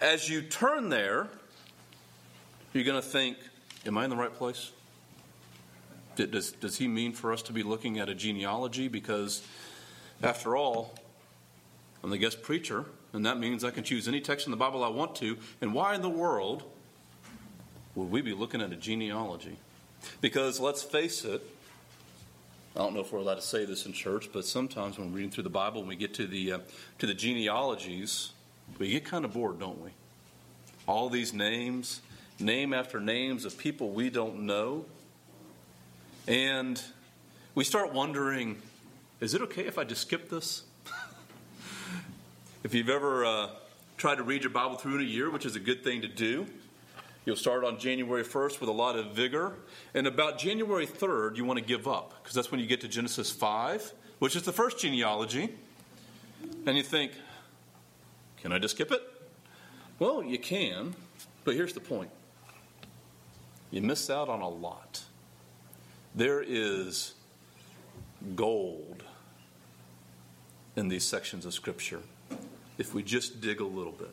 as you turn there, you're going to think, Am I in the right place? Does, does he mean for us to be looking at a genealogy? Because, after all, I'm the guest preacher, and that means I can choose any text in the Bible I want to. And why in the world would we be looking at a genealogy? Because let's face it, I don't know if we're allowed to say this in church, but sometimes when we're reading through the Bible and we get to the uh, to the genealogies, we get kind of bored, don't we? All these names, name after names of people we don't know. And we start wondering is it okay if I just skip this? if you've ever uh, tried to read your Bible through in a year, which is a good thing to do, you'll start on January 1st with a lot of vigor. And about January 3rd, you want to give up because that's when you get to Genesis 5, which is the first genealogy. And you think, can I just skip it? Well, you can, but here's the point you miss out on a lot. There is gold in these sections of Scripture if we just dig a little bit.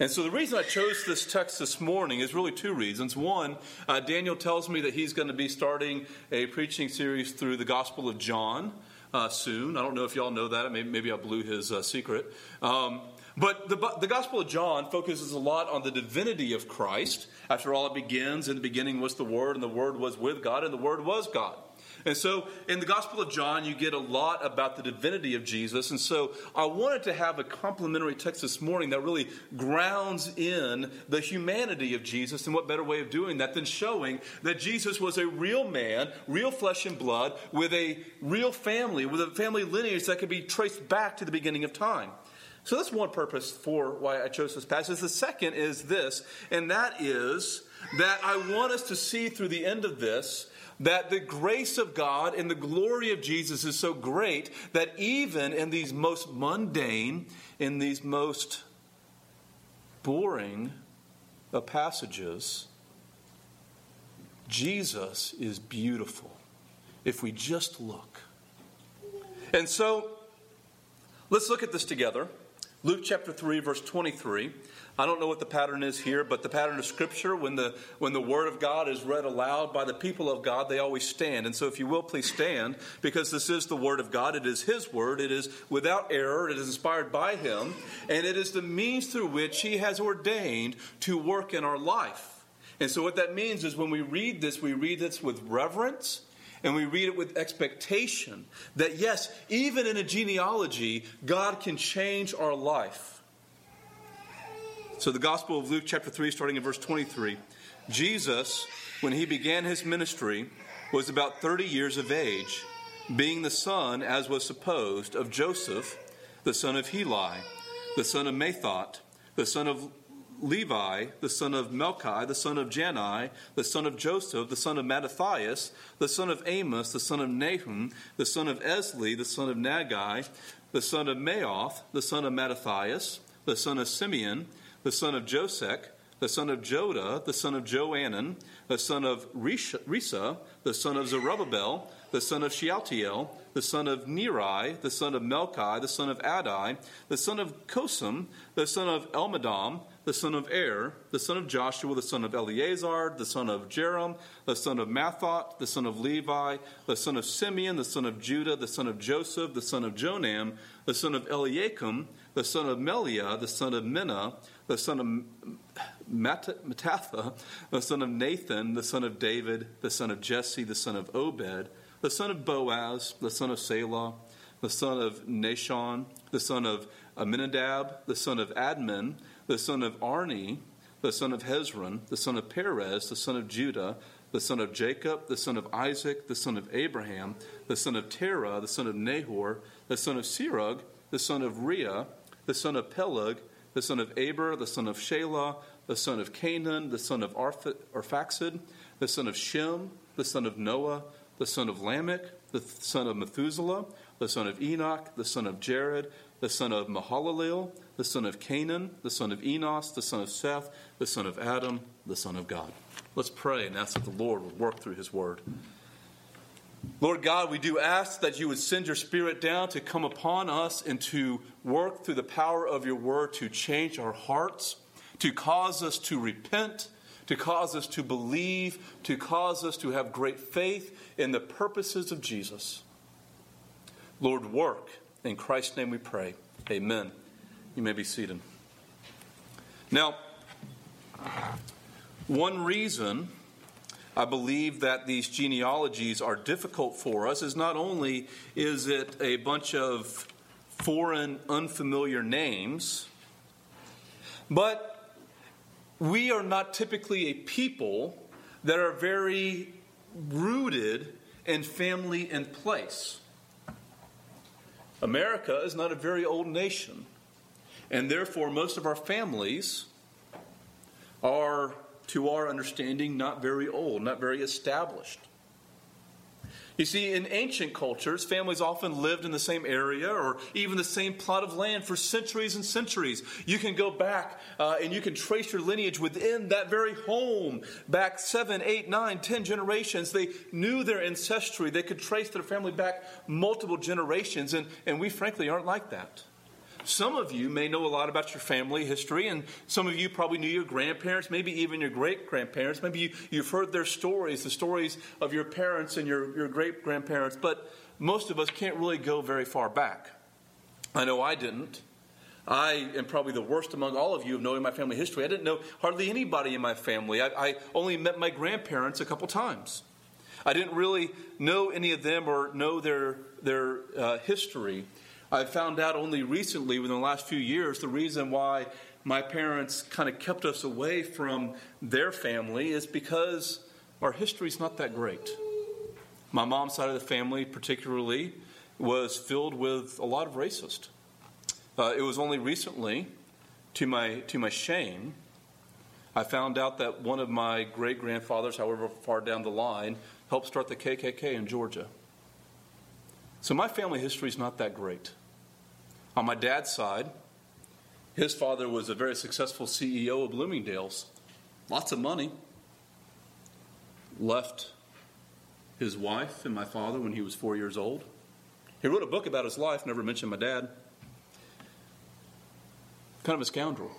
And so the reason I chose this text this morning is really two reasons. One, uh, Daniel tells me that he's going to be starting a preaching series through the Gospel of John uh, soon. I don't know if y'all know that. Maybe, maybe I blew his uh, secret. Um, but the, the Gospel of John focuses a lot on the divinity of Christ. After all, it begins in the beginning was the Word, and the Word was with God, and the Word was God. And so in the Gospel of John, you get a lot about the divinity of Jesus. And so I wanted to have a complementary text this morning that really grounds in the humanity of Jesus. And what better way of doing that than showing that Jesus was a real man, real flesh and blood, with a real family, with a family lineage that could be traced back to the beginning of time. So that's one purpose for why I chose this passage. The second is this, and that is that I want us to see through the end of this that the grace of God and the glory of Jesus is so great that even in these most mundane, in these most boring of passages, Jesus is beautiful if we just look. And so, let's look at this together. Luke chapter 3, verse 23. I don't know what the pattern is here, but the pattern of Scripture, when the, when the Word of God is read aloud by the people of God, they always stand. And so, if you will, please stand, because this is the Word of God. It is His Word. It is without error. It is inspired by Him. And it is the means through which He has ordained to work in our life. And so, what that means is when we read this, we read this with reverence and we read it with expectation that yes, even in a genealogy, God can change our life. So, the Gospel of Luke, chapter 3, starting in verse 23 Jesus, when he began his ministry, was about 30 years of age, being the son, as was supposed, of Joseph, the son of Heli, the son of Matthat, the son of Levi, the son of Melchi, the son of Jannai, the son of Joseph, the son of Mattathias, the son of Amos, the son of Nahum, the son of Esli, the son of Naggai, the son of Maath, the son of Mattathias, the son of Simeon, the son of Josech, the son of Joda, the son of Joanan, the son of Rhesa, the son of Zerubbabel, the son of Shealtiel, the son of Neri, the son of Melchi, the son of Adai, the son of Cosam, the son of Elmadam, the son of Er, the son of Joshua, the son of Eleazar, the son of Jerem, the son of Matthat, the son of Levi, the son of Simeon, the son of Judah, the son of Joseph, the son of Jonam, the son of Eliakim, the son of Melea, the son of Menna, the son of Mattatha, the son of Nathan, the son of David, the son of Jesse, the son of Obed, the son of Boaz, the son of Salah, the son of Nahshon, the son of Amminadab, the son of Admin, the son of Arni, the son of Hezron, the son of Perez, the son of Judah, the son of Jacob, the son of Isaac, the son of Abraham, the son of Terah, the son of Nahor, the son of Serug, the son of Rhea, the son of Peleg, the son of Aber, the son of Shelah, the son of Cainan, the son of Arphaxad, the son of Shem, the son of Noah, the son of Lamech, the son of Methuselah, the son of Enoch, the son of Jared, the son of Mahalalel, the son of Cainan, the son of Enos, the son of Seth, the son of Adam, the son of God. Let's pray and ask that the Lord would work through his word. Lord God, we do ask that you would send your Spirit down to come upon us and to work through the power of your word to change our hearts, to cause us to repent, to cause us to believe, to cause us to have great faith in the purposes of Jesus. Lord, work. In Christ's name we pray. Amen. You may be seated. Now, one reason I believe that these genealogies are difficult for us is not only is it a bunch of foreign, unfamiliar names, but we are not typically a people that are very rooted in family and place. America is not a very old nation, and therefore most of our families are to our understanding, not very old, not very established. You see, in ancient cultures, families often lived in the same area or even the same plot of land for centuries and centuries. You can go back uh, and you can trace your lineage within that very home back seven, eight, nine, ten generations. They knew their ancestry, they could trace their family back multiple generations, and, and we frankly aren't like that. Some of you may know a lot about your family history, and some of you probably knew your grandparents, maybe even your great grandparents. Maybe you, you've heard their stories, the stories of your parents and your, your great grandparents, but most of us can't really go very far back. I know I didn't. I am probably the worst among all of you of knowing my family history. I didn't know hardly anybody in my family. I, I only met my grandparents a couple times. I didn't really know any of them or know their, their uh, history. I found out only recently, within the last few years, the reason why my parents kind of kept us away from their family is because our history is not that great. My mom's side of the family, particularly, was filled with a lot of racist. Uh, it was only recently, to my, to my shame, I found out that one of my great grandfathers, however far down the line, helped start the KKK in Georgia. So my family history is not that great. On my dad's side, his father was a very successful CEO of Bloomingdale's, lots of money. Left his wife and my father when he was four years old. He wrote a book about his life, never mentioned my dad. Kind of a scoundrel.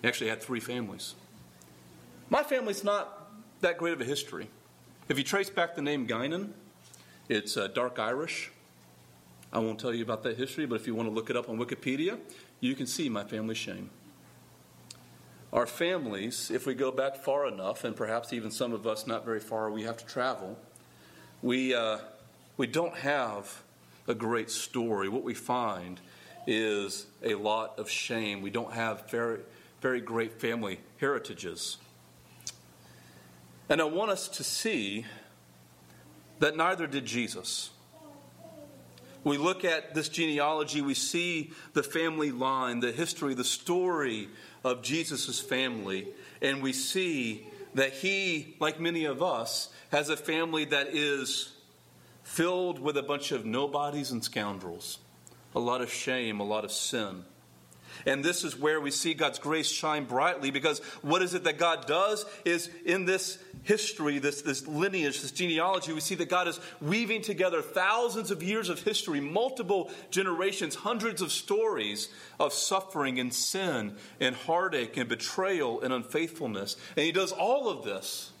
He actually had three families. My family's not that great of a history. If you trace back the name Guinan, it's uh, dark Irish. I won't tell you about that history, but if you want to look it up on Wikipedia, you can see my family's shame. Our families, if we go back far enough, and perhaps even some of us not very far, we have to travel, we, uh, we don't have a great story. What we find is a lot of shame. We don't have very, very great family heritages. And I want us to see that neither did Jesus we look at this genealogy, we see the family line, the history, the story of Jesus' family, and we see that he, like many of us, has a family that is filled with a bunch of nobodies and scoundrels, a lot of shame, a lot of sin. And this is where we see God's grace shine brightly because what is it that God does is in this history, this, this lineage, this genealogy, we see that God is weaving together thousands of years of history, multiple generations, hundreds of stories of suffering and sin and heartache and betrayal and unfaithfulness. And He does all of this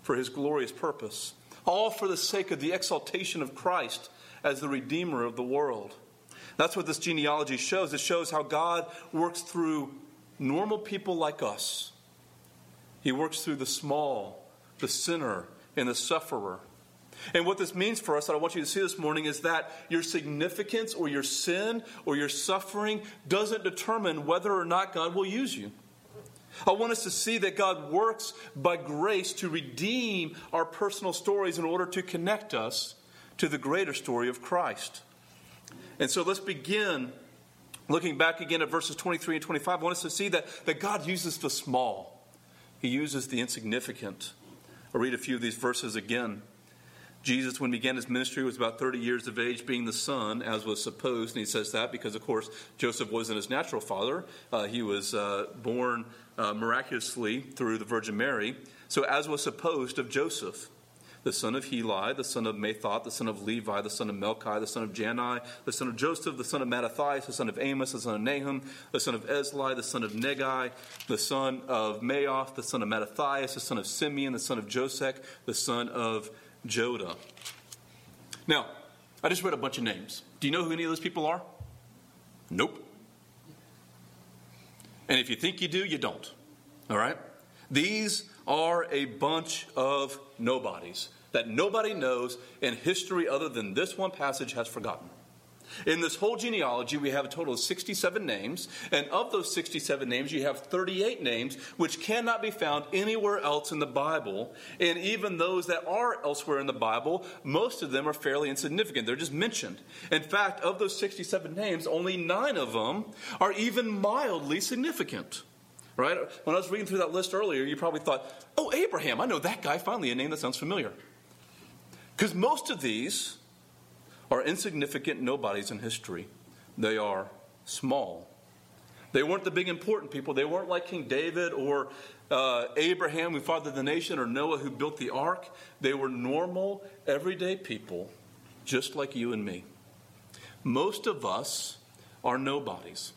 for His glorious purpose, all for the sake of the exaltation of Christ as the Redeemer of the world. That's what this genealogy shows. It shows how God works through normal people like us. He works through the small, the sinner, and the sufferer. And what this means for us, that I want you to see this morning, is that your significance or your sin or your suffering doesn't determine whether or not God will use you. I want us to see that God works by grace to redeem our personal stories in order to connect us to the greater story of Christ. And so let's begin looking back again at verses 23 and 25. I want us to see that, that God uses the small, He uses the insignificant. I'll read a few of these verses again. Jesus, when he began his ministry, was about 30 years of age, being the son, as was supposed. And he says that because, of course, Joseph wasn't his natural father. Uh, he was uh, born uh, miraculously through the Virgin Mary. So, as was supposed of Joseph the son of Heli, the son of Matthat, the son of Levi, the son of Melchi, the son of Jannai, the son of Joseph, the son of Mattathias, the son of Amos, the son of Nahum, the son of Esli, the son of Naggai, the son of Maath, the son of Mattathias, the son of Simeon, the son of Josech, the son of Joda. Now, I just read a bunch of names. Do you know who any of those people are? Nope. And if you think you do, you don't. All right? These are a bunch of nobodies that nobody knows and history other than this one passage has forgotten. In this whole genealogy, we have a total of 67 names, and of those 67 names, you have 38 names which cannot be found anywhere else in the Bible. And even those that are elsewhere in the Bible, most of them are fairly insignificant. They're just mentioned. In fact, of those 67 names, only nine of them are even mildly significant. Right? When I was reading through that list earlier, you probably thought, oh, Abraham, I know that guy. Finally, a name that sounds familiar. Because most of these are insignificant nobodies in history. They are small. They weren't the big important people. They weren't like King David or uh, Abraham who fathered the nation or Noah who built the ark. They were normal, everyday people, just like you and me. Most of us are nobodies.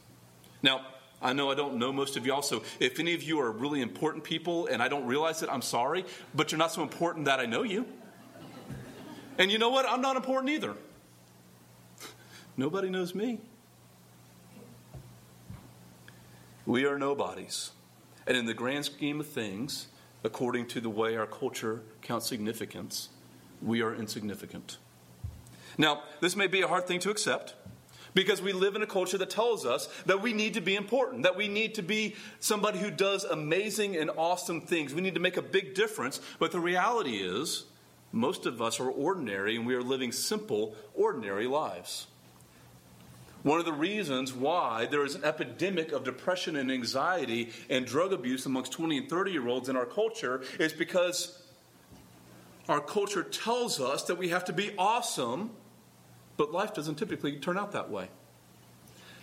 Now, I know I don't know most of y'all, so if any of you are really important people and I don't realize it, I'm sorry, but you're not so important that I know you. And you know what? I'm not important either. Nobody knows me. We are nobodies. And in the grand scheme of things, according to the way our culture counts significance, we are insignificant. Now, this may be a hard thing to accept because we live in a culture that tells us that we need to be important, that we need to be somebody who does amazing and awesome things. We need to make a big difference. But the reality is, most of us are ordinary and we are living simple, ordinary lives. One of the reasons why there is an epidemic of depression and anxiety and drug abuse amongst 20 and 30 year olds in our culture is because our culture tells us that we have to be awesome, but life doesn't typically turn out that way.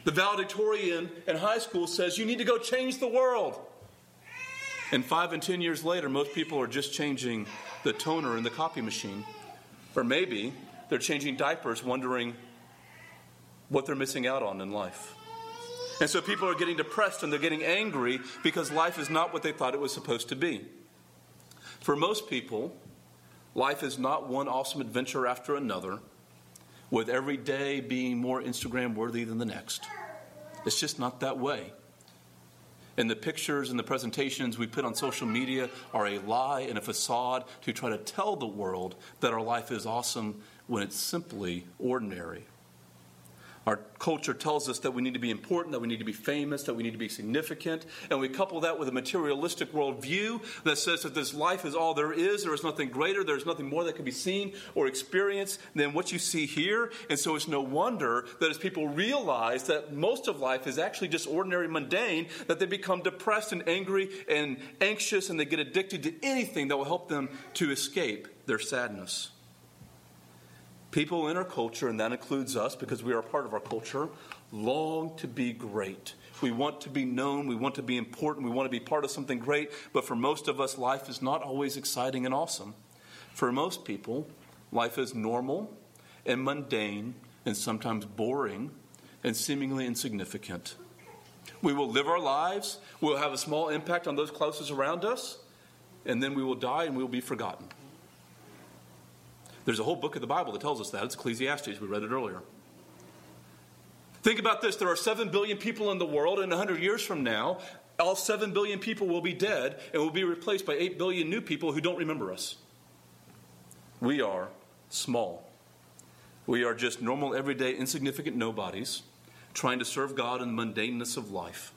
The valedictorian in high school says you need to go change the world. And five and ten years later, most people are just changing the toner in the copy machine. Or maybe they're changing diapers, wondering what they're missing out on in life. And so people are getting depressed and they're getting angry because life is not what they thought it was supposed to be. For most people, life is not one awesome adventure after another, with every day being more Instagram worthy than the next. It's just not that way. And the pictures and the presentations we put on social media are a lie and a facade to try to tell the world that our life is awesome when it's simply ordinary. Our culture tells us that we need to be important, that we need to be famous, that we need to be significant. And we couple that with a materialistic worldview that says that this life is all there is, there is nothing greater, there is nothing more that can be seen or experienced than what you see here. And so it's no wonder that as people realize that most of life is actually just ordinary, mundane, that they become depressed and angry and anxious and they get addicted to anything that will help them to escape their sadness. People in our culture, and that includes us because we are a part of our culture, long to be great. We want to be known, we want to be important, we want to be part of something great, but for most of us, life is not always exciting and awesome. For most people, life is normal and mundane and sometimes boring and seemingly insignificant. We will live our lives, we'll have a small impact on those closest around us, and then we will die and we will be forgotten. There's a whole book of the Bible that tells us that. It's Ecclesiastes. We read it earlier. Think about this there are 7 billion people in the world, and 100 years from now, all 7 billion people will be dead and will be replaced by 8 billion new people who don't remember us. We are small. We are just normal, everyday, insignificant nobodies trying to serve God in the mundaneness of life.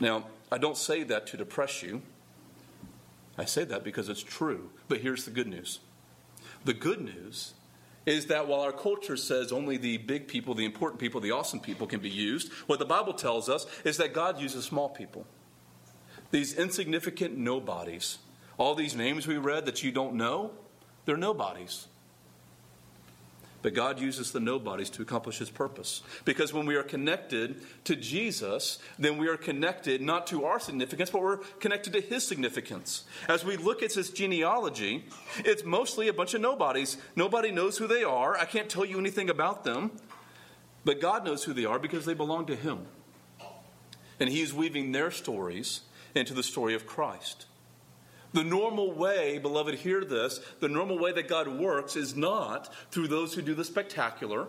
Now, I don't say that to depress you. I say that because it's true. But here's the good news the good news is that while our culture says only the big people, the important people, the awesome people can be used, what the Bible tells us is that God uses small people. These insignificant nobodies. All these names we read that you don't know, they're nobodies. But God uses the nobodies to accomplish his purpose. Because when we are connected to Jesus, then we are connected not to our significance, but we're connected to his significance. As we look at this genealogy, it's mostly a bunch of nobodies. Nobody knows who they are. I can't tell you anything about them. But God knows who they are because they belong to him. And he's weaving their stories into the story of Christ. The normal way, beloved, hear this, the normal way that God works is not through those who do the spectacular.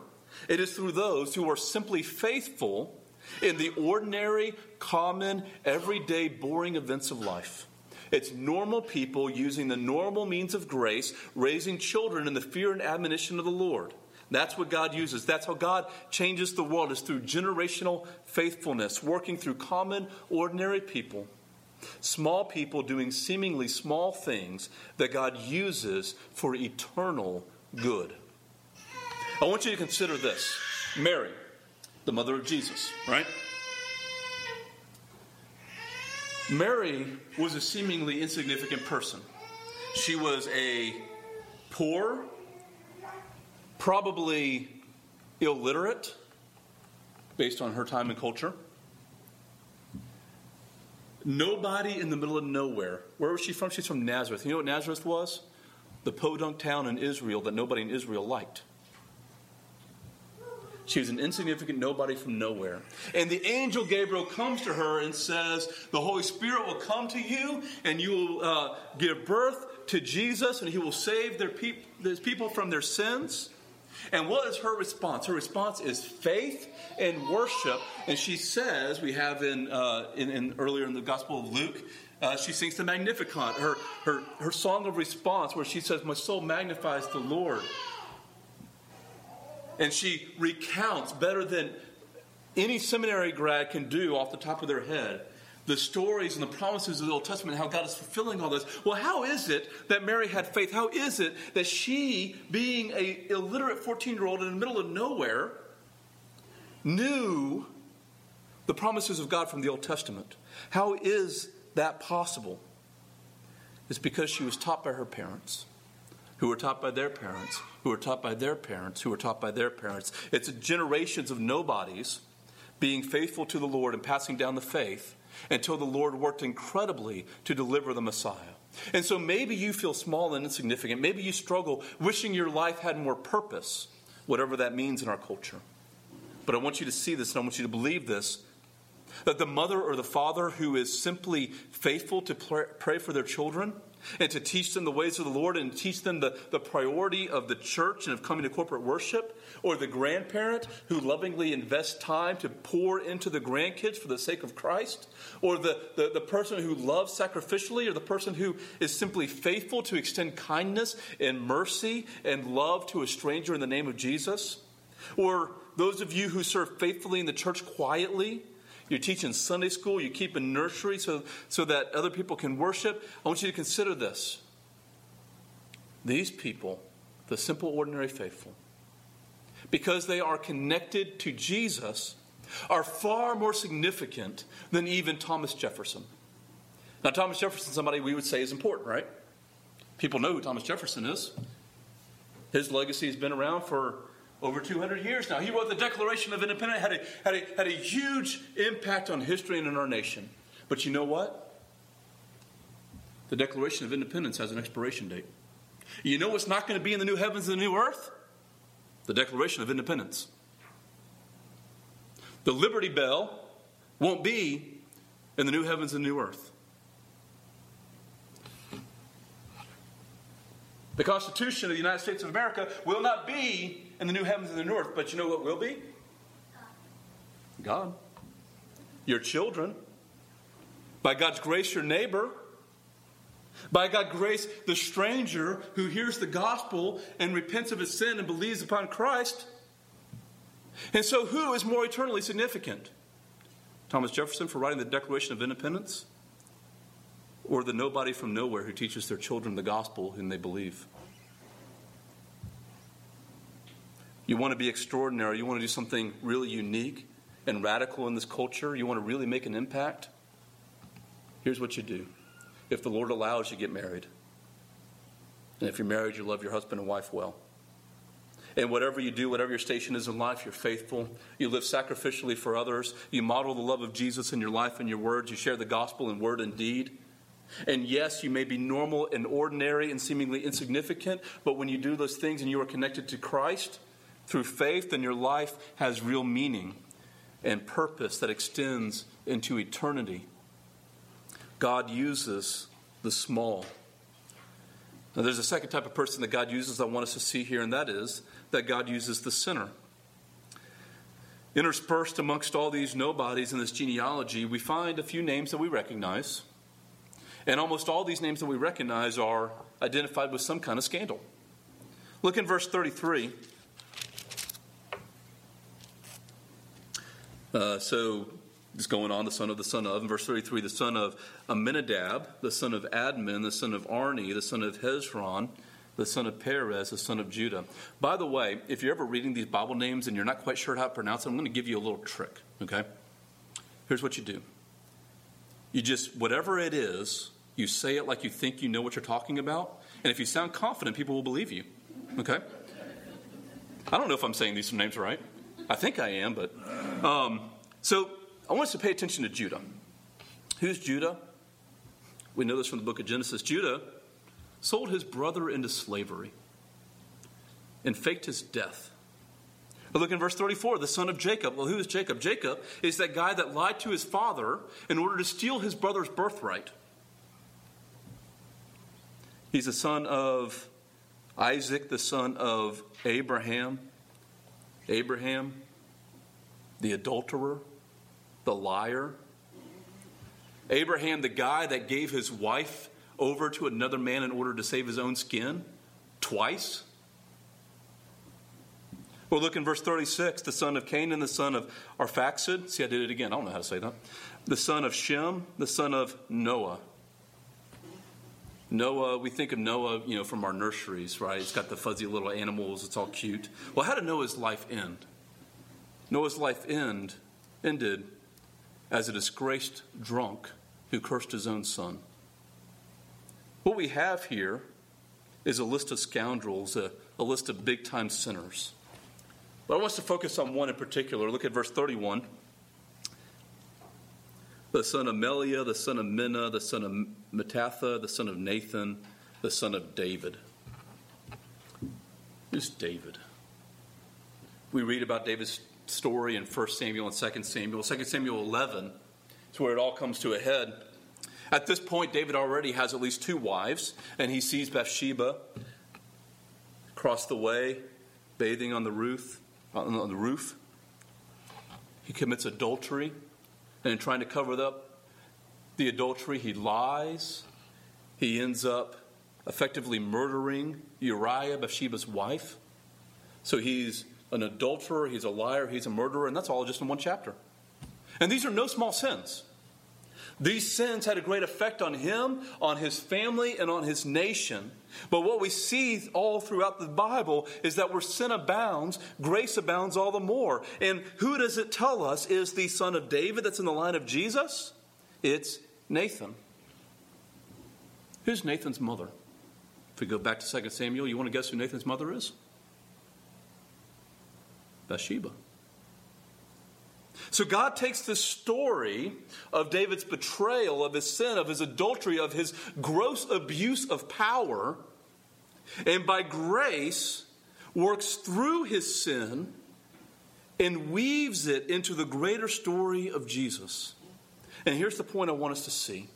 It is through those who are simply faithful in the ordinary, common, everyday, boring events of life. It's normal people using the normal means of grace, raising children in the fear and admonition of the Lord. That's what God uses. That's how God changes the world, is through generational faithfulness, working through common, ordinary people Small people doing seemingly small things that God uses for eternal good. I want you to consider this Mary, the mother of Jesus, right? Mary was a seemingly insignificant person. She was a poor, probably illiterate, based on her time and culture. Nobody in the middle of nowhere. Where was she from? She's from Nazareth. You know what Nazareth was? The podunk town in Israel that nobody in Israel liked. She was an insignificant nobody from nowhere. And the angel Gabriel comes to her and says, The Holy Spirit will come to you, and you will uh, give birth to Jesus, and he will save their peop- his people from their sins. And what is her response? Her response is faith and worship. And she says, we have in, uh, in, in earlier in the Gospel of Luke, uh, she sings the Magnificat, her, her, her song of response, where she says, My soul magnifies the Lord. And she recounts better than any seminary grad can do off the top of their head the stories and the promises of the Old Testament, how God is fulfilling all this. Well, how is it that Mary had faith? How is it that she, being a illiterate 14 year old in the middle of nowhere, knew the promises of God from the Old Testament? How is that possible? It's because she was taught by her parents, who were taught by their parents, who were taught by their parents, who were taught by their parents. It's generations of nobodies being faithful to the Lord and passing down the faith until the Lord worked incredibly to deliver the Messiah. And so maybe you feel small and insignificant. Maybe you struggle wishing your life had more purpose, whatever that means in our culture. But I want you to see this and I want you to believe this that the mother or the father who is simply faithful to pray for their children and to teach them the ways of the Lord and teach them the, the priority of the church and of coming to corporate worship, or the grandparent who lovingly invests time to pour into the grandkids for the sake of Christ, or the, the, the person who loves sacrificially, or the person who is simply faithful to extend kindness and mercy and love to a stranger in the name of Jesus, or those of you who serve faithfully in the church quietly you're teaching Sunday school. You keep a nursery so, so that other people can worship. I want you to consider this. These people, the simple, ordinary faithful, because they are connected to Jesus, are far more significant than even Thomas Jefferson. Now, Thomas Jefferson, somebody we would say is important, right? People know who Thomas Jefferson is. His legacy has been around for over 200 years now. He wrote the Declaration of Independence, had a, had a, had a huge impact on history and in our nation. But you know what? The Declaration of Independence has an expiration date. You know what's not going to be in the new heavens and the new earth? The Declaration of Independence. The Liberty Bell won't be in the new heavens and new earth. The Constitution of the United States of America will not be in the new heavens and the new earth, but you know what will be? God. Your children. By God's grace, your neighbor. By God's grace, the stranger who hears the gospel and repents of his sin and believes upon Christ. And so, who is more eternally significant? Thomas Jefferson for writing the Declaration of Independence? Or the nobody from nowhere who teaches their children the gospel and they believe? You want to be extraordinary. You want to do something really unique and radical in this culture. You want to really make an impact. Here's what you do if the Lord allows, you get married. And if you're married, you love your husband and wife well. And whatever you do, whatever your station is in life, you're faithful. You live sacrificially for others. You model the love of Jesus in your life and your words. You share the gospel in word and deed. And yes, you may be normal and ordinary and seemingly insignificant, but when you do those things and you are connected to Christ through faith, then your life has real meaning and purpose that extends into eternity. God uses the small. Now, there's a second type of person that God uses I want us to see here, and that is that God uses the sinner. Interspersed amongst all these nobodies in this genealogy, we find a few names that we recognize. And almost all these names that we recognize are identified with some kind of scandal. Look in verse 33. Uh, so, it's going on, the son of the son of. In verse 33, the son of Amminadab, the son of Admin, the son of Arni, the son of Hezron, the son of Perez, the son of Judah. By the way, if you're ever reading these Bible names and you're not quite sure how to pronounce them, I'm going to give you a little trick, okay? Here's what you do you just, whatever it is, you say it like you think you know what you're talking about. And if you sound confident, people will believe you, okay? I don't know if I'm saying these names right. I think I am, but. Um, so I want us to pay attention to Judah. Who's Judah? We know this from the book of Genesis. Judah sold his brother into slavery and faked his death. But look in verse 34, the son of Jacob. Well, who is Jacob? Jacob is that guy that lied to his father in order to steal his brother's birthright. He's the son of Isaac, the son of Abraham. Abraham, the adulterer, the liar. Abraham, the guy that gave his wife over to another man in order to save his own skin twice. Well, look in verse 36 the son of Cainan, and the son of Arphaxad. See, I did it again. I don't know how to say that. The son of Shem, the son of Noah. Noah, we think of Noah, you know, from our nurseries, right? It's got the fuzzy little animals, it's all cute. Well, how did Noah's life end? Noah's life end ended as a disgraced drunk who cursed his own son. What we have here is a list of scoundrels, a, a list of big time sinners. But I want us to focus on one in particular. Look at verse 31. The son of Melea, the son of Menna, the son of Mattatha, the son of Nathan, the son of David. Who's David? We read about David's story in 1 Samuel and 2 Samuel. 2 Samuel 11 is where it all comes to a head. At this point, David already has at least two wives, and he sees Bathsheba across the way, bathing on the roof. On the roof, he commits adultery, and in trying to cover up the adultery, he lies. He ends up effectively murdering Uriah, Bathsheba's wife. So he's an adulterer, he's a liar, he's a murderer, and that's all just in one chapter. And these are no small sins. These sins had a great effect on him, on his family, and on his nation. But what we see all throughout the Bible is that where sin abounds, grace abounds all the more. And who does it tell us is the son of David that's in the line of Jesus? It's Nathan. Who's Nathan's mother? If we go back to 2 Samuel, you want to guess who Nathan's mother is? Bathsheba. So God takes the story of David's betrayal, of his sin, of his adultery, of his gross abuse of power, and by grace works through his sin and weaves it into the greater story of Jesus. And here's the point I want us to see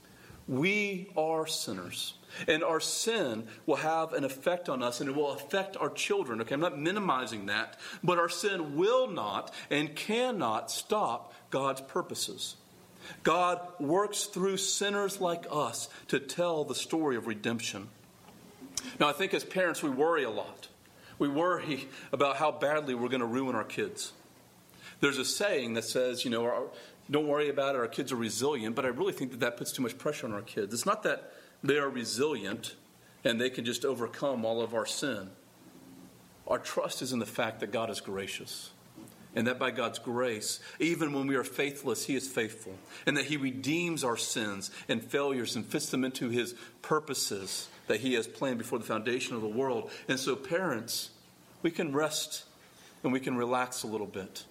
we are sinners. And our sin will have an effect on us and it will affect our children. Okay, I'm not minimizing that, but our sin will not and cannot stop God's purposes. God works through sinners like us to tell the story of redemption. Now, I think as parents, we worry a lot. We worry about how badly we're going to ruin our kids. There's a saying that says, you know, don't worry about it, our kids are resilient, but I really think that that puts too much pressure on our kids. It's not that they are resilient and they can just overcome all of our sin. Our trust is in the fact that God is gracious and that by God's grace, even when we are faithless, He is faithful, and that He redeems our sins and failures and fits them into His purposes that He has planned before the foundation of the world. And so, parents, we can rest and we can relax a little bit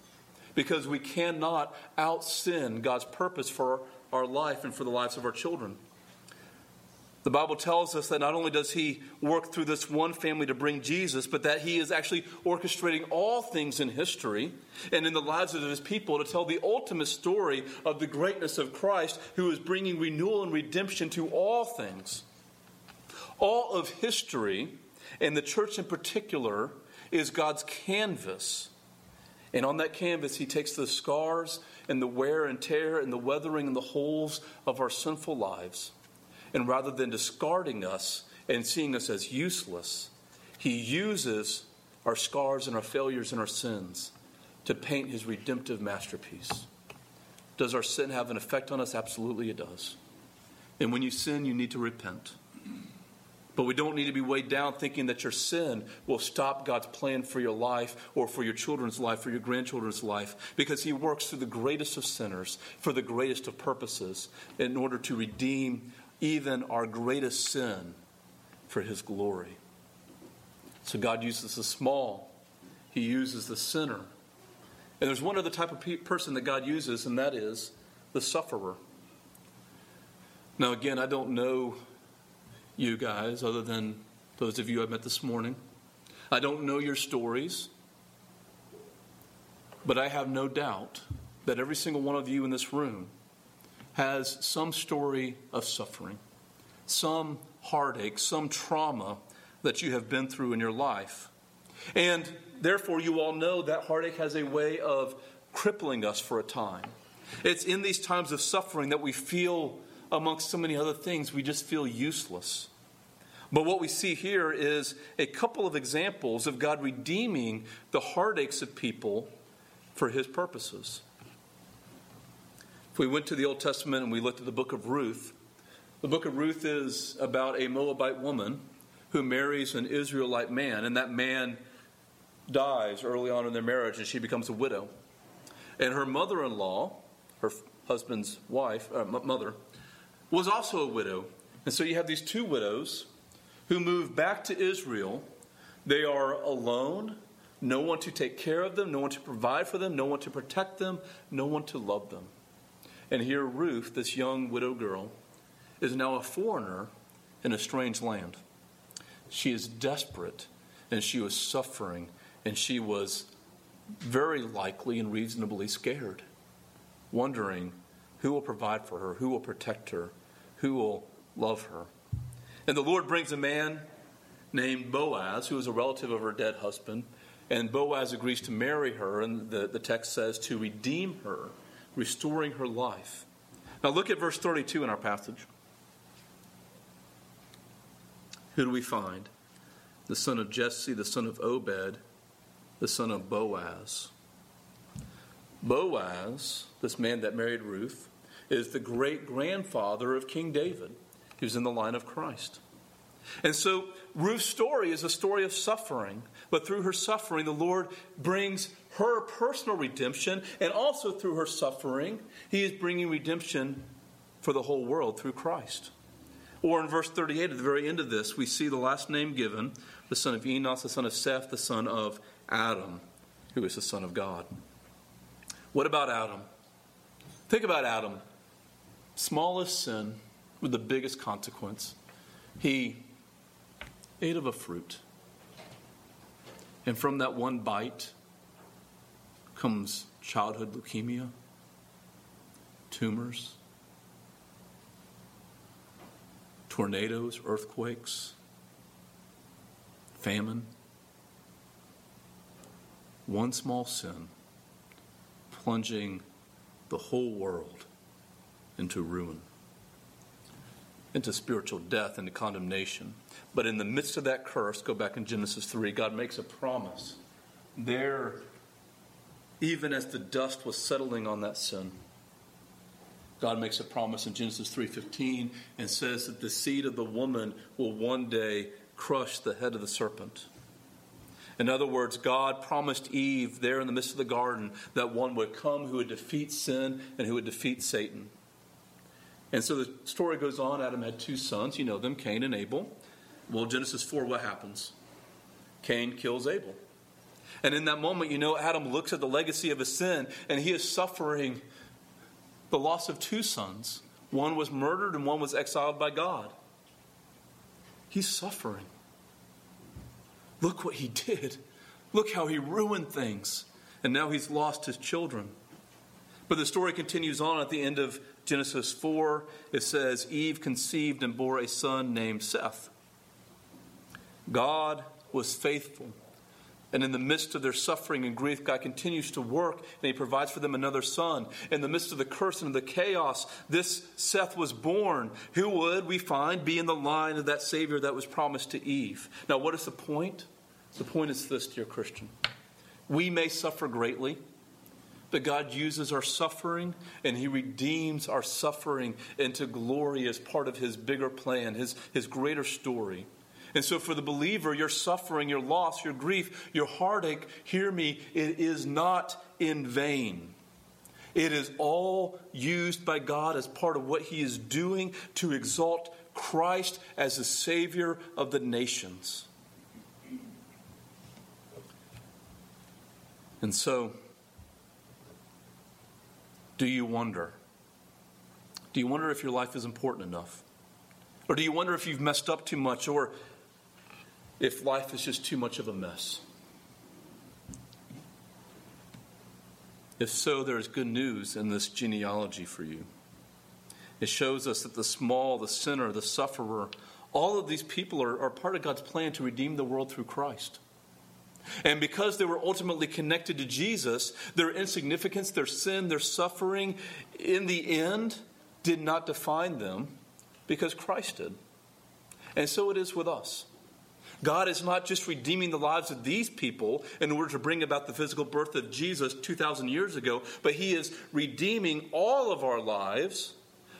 because we cannot out sin God's purpose for our life and for the lives of our children. The Bible tells us that not only does He work through this one family to bring Jesus, but that He is actually orchestrating all things in history and in the lives of His people to tell the ultimate story of the greatness of Christ, who is bringing renewal and redemption to all things. All of history, and the church in particular, is God's canvas. And on that canvas, He takes the scars and the wear and tear and the weathering and the holes of our sinful lives and rather than discarding us and seeing us as useless, he uses our scars and our failures and our sins to paint his redemptive masterpiece. Does our sin have an effect on us? Absolutely, it does. And when you sin, you need to repent. But we don't need to be weighed down thinking that your sin will stop God's plan for your life or for your children's life or your grandchildren's life because He works through the greatest of sinners for the greatest of purposes in order to redeem even our greatest sin for his glory. So God uses the small, he uses the sinner. And there's one other type of pe- person that God uses, and that is the sufferer. Now, again, I don't know you guys other than those of you I met this morning. I don't know your stories, but I have no doubt that every single one of you in this room has some story of suffering, some heartache, some trauma that you have been through in your life. And therefore, you all know that heartache has a way of crippling us for a time. It's in these times of suffering that we feel, amongst so many other things, we just feel useless. But what we see here is a couple of examples of God redeeming the heartaches of people for his purposes. If we went to the Old Testament and we looked at the book of Ruth, the book of Ruth is about a Moabite woman who marries an Israelite man, and that man dies early on in their marriage and she becomes a widow. And her mother in law, her husband's wife, uh, mother, was also a widow. And so you have these two widows who move back to Israel. They are alone, no one to take care of them, no one to provide for them, no one to protect them, no one to love them. And here, Ruth, this young widow girl, is now a foreigner in a strange land. She is desperate and she was suffering and she was very likely and reasonably scared, wondering who will provide for her, who will protect her, who will love her. And the Lord brings a man named Boaz, who is a relative of her dead husband, and Boaz agrees to marry her, and the, the text says to redeem her restoring her life. Now look at verse 32 in our passage. Who do we find? The son of Jesse, the son of Obed, the son of Boaz. Boaz, this man that married Ruth, is the great grandfather of King David. He was in the line of Christ. And so Ruth's story is a story of suffering, but through her suffering, the Lord brings her personal redemption, and also through her suffering, He is bringing redemption for the whole world through Christ. Or in verse 38, at the very end of this, we see the last name given the son of Enos, the son of Seth, the son of Adam, who is the son of God. What about Adam? Think about Adam. Smallest sin with the biggest consequence. He ate of a fruit. And from that one bite comes childhood leukemia, tumors, tornadoes, earthquakes, famine. One small sin plunging the whole world into ruin into spiritual death, into condemnation. But in the midst of that curse, go back in Genesis 3, God makes a promise. There, even as the dust was settling on that sin, God makes a promise in Genesis 3:15 and says that the seed of the woman will one day crush the head of the serpent. In other words, God promised Eve there in the midst of the garden that one would come who would defeat sin and who would defeat Satan. And so the story goes on. Adam had two sons. You know them, Cain and Abel. Well, Genesis 4, what happens? Cain kills Abel. And in that moment, you know, Adam looks at the legacy of his sin and he is suffering the loss of two sons. One was murdered and one was exiled by God. He's suffering. Look what he did. Look how he ruined things. And now he's lost his children. But the story continues on at the end of Genesis 4. It says, Eve conceived and bore a son named Seth. God was faithful. And in the midst of their suffering and grief, God continues to work and He provides for them another son. In the midst of the curse and the chaos, this Seth was born, who would, we find, be in the line of that Savior that was promised to Eve. Now, what is the point? The point is this, dear Christian. We may suffer greatly, but God uses our suffering and He redeems our suffering into glory as part of His bigger plan, His, his greater story. And so, for the believer, your suffering, your loss, your grief, your heartache, hear me, it is not in vain. It is all used by God as part of what He is doing to exalt Christ as the Savior of the nations. And so, do you wonder? Do you wonder if your life is important enough? Or do you wonder if you've messed up too much? Or if life is just too much of a mess? If so, there is good news in this genealogy for you. It shows us that the small, the sinner, the sufferer, all of these people are, are part of God's plan to redeem the world through Christ. And because they were ultimately connected to Jesus, their insignificance, their sin, their suffering, in the end, did not define them because Christ did. And so it is with us. God is not just redeeming the lives of these people in order to bring about the physical birth of Jesus 2,000 years ago, but He is redeeming all of our lives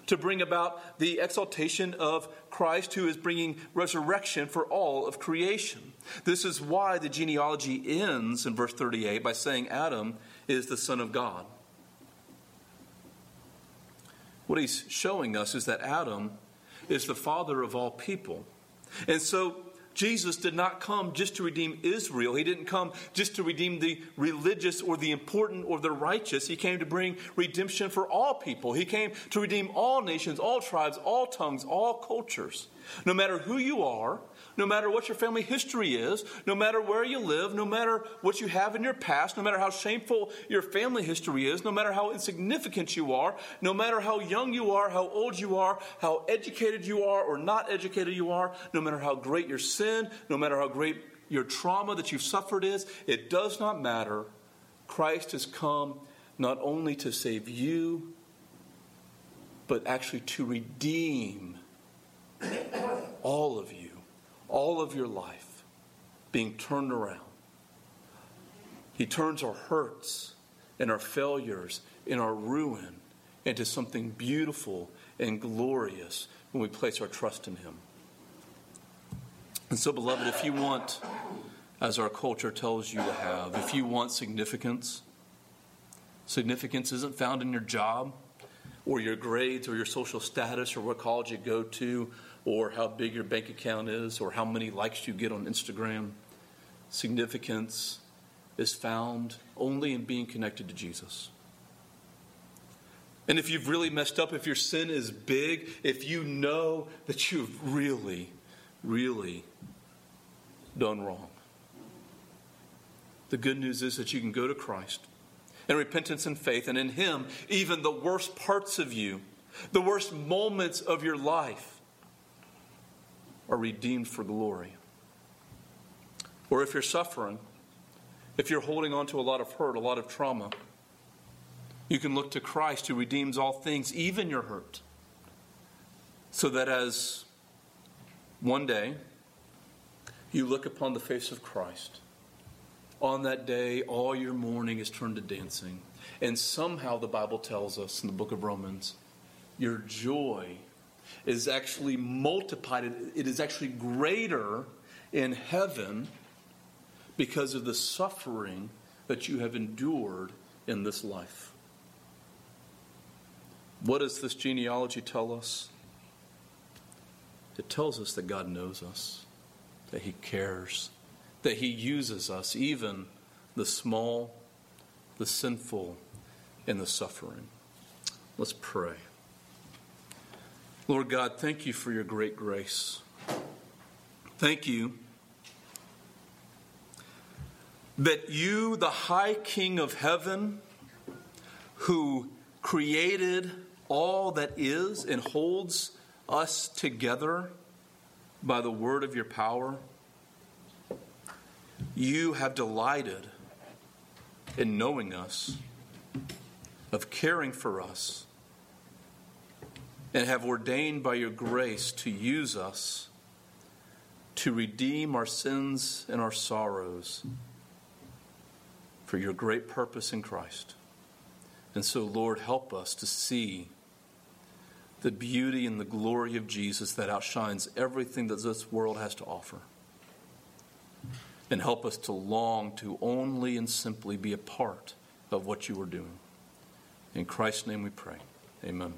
to bring about the exaltation of Christ, who is bringing resurrection for all of creation. This is why the genealogy ends in verse 38 by saying Adam is the Son of God. What he's showing us is that Adam is the father of all people. And so Jesus did not come just to redeem Israel. He didn't come just to redeem the religious or the important or the righteous. He came to bring redemption for all people. He came to redeem all nations, all tribes, all tongues, all cultures. No matter who you are, no matter what your family history is, no matter where you live, no matter what you have in your past, no matter how shameful your family history is, no matter how insignificant you are, no matter how young you are, how old you are, how educated you are or not educated you are, no matter how great your sin, no matter how great your trauma that you've suffered is, it does not matter. Christ has come not only to save you, but actually to redeem all of you all of your life being turned around. He turns our hurts and our failures and our ruin into something beautiful and glorious when we place our trust in Him. And so, beloved, if you want, as our culture tells you to have, if you want significance, significance isn't found in your job or your grades or your social status or what college you go to or how big your bank account is, or how many likes you get on Instagram. Significance is found only in being connected to Jesus. And if you've really messed up, if your sin is big, if you know that you've really, really done wrong, the good news is that you can go to Christ in repentance and faith, and in Him, even the worst parts of you, the worst moments of your life, are redeemed for glory. Or if you're suffering, if you're holding on to a lot of hurt, a lot of trauma, you can look to Christ who redeems all things, even your hurt. So that as one day you look upon the face of Christ, on that day all your mourning is turned to dancing. And somehow the Bible tells us in the book of Romans, your joy is actually multiplied, it is actually greater in heaven because of the suffering that you have endured in this life. What does this genealogy tell us? It tells us that God knows us, that He cares, that He uses us even the small, the sinful, and the suffering. Let's pray. Lord God, thank you for your great grace. Thank you that you, the high King of heaven, who created all that is and holds us together by the word of your power, you have delighted in knowing us, of caring for us, and have ordained by your grace to use us to redeem our sins and our sorrows for your great purpose in Christ. And so, Lord, help us to see the beauty and the glory of Jesus that outshines everything that this world has to offer. And help us to long to only and simply be a part of what you are doing. In Christ's name we pray. Amen.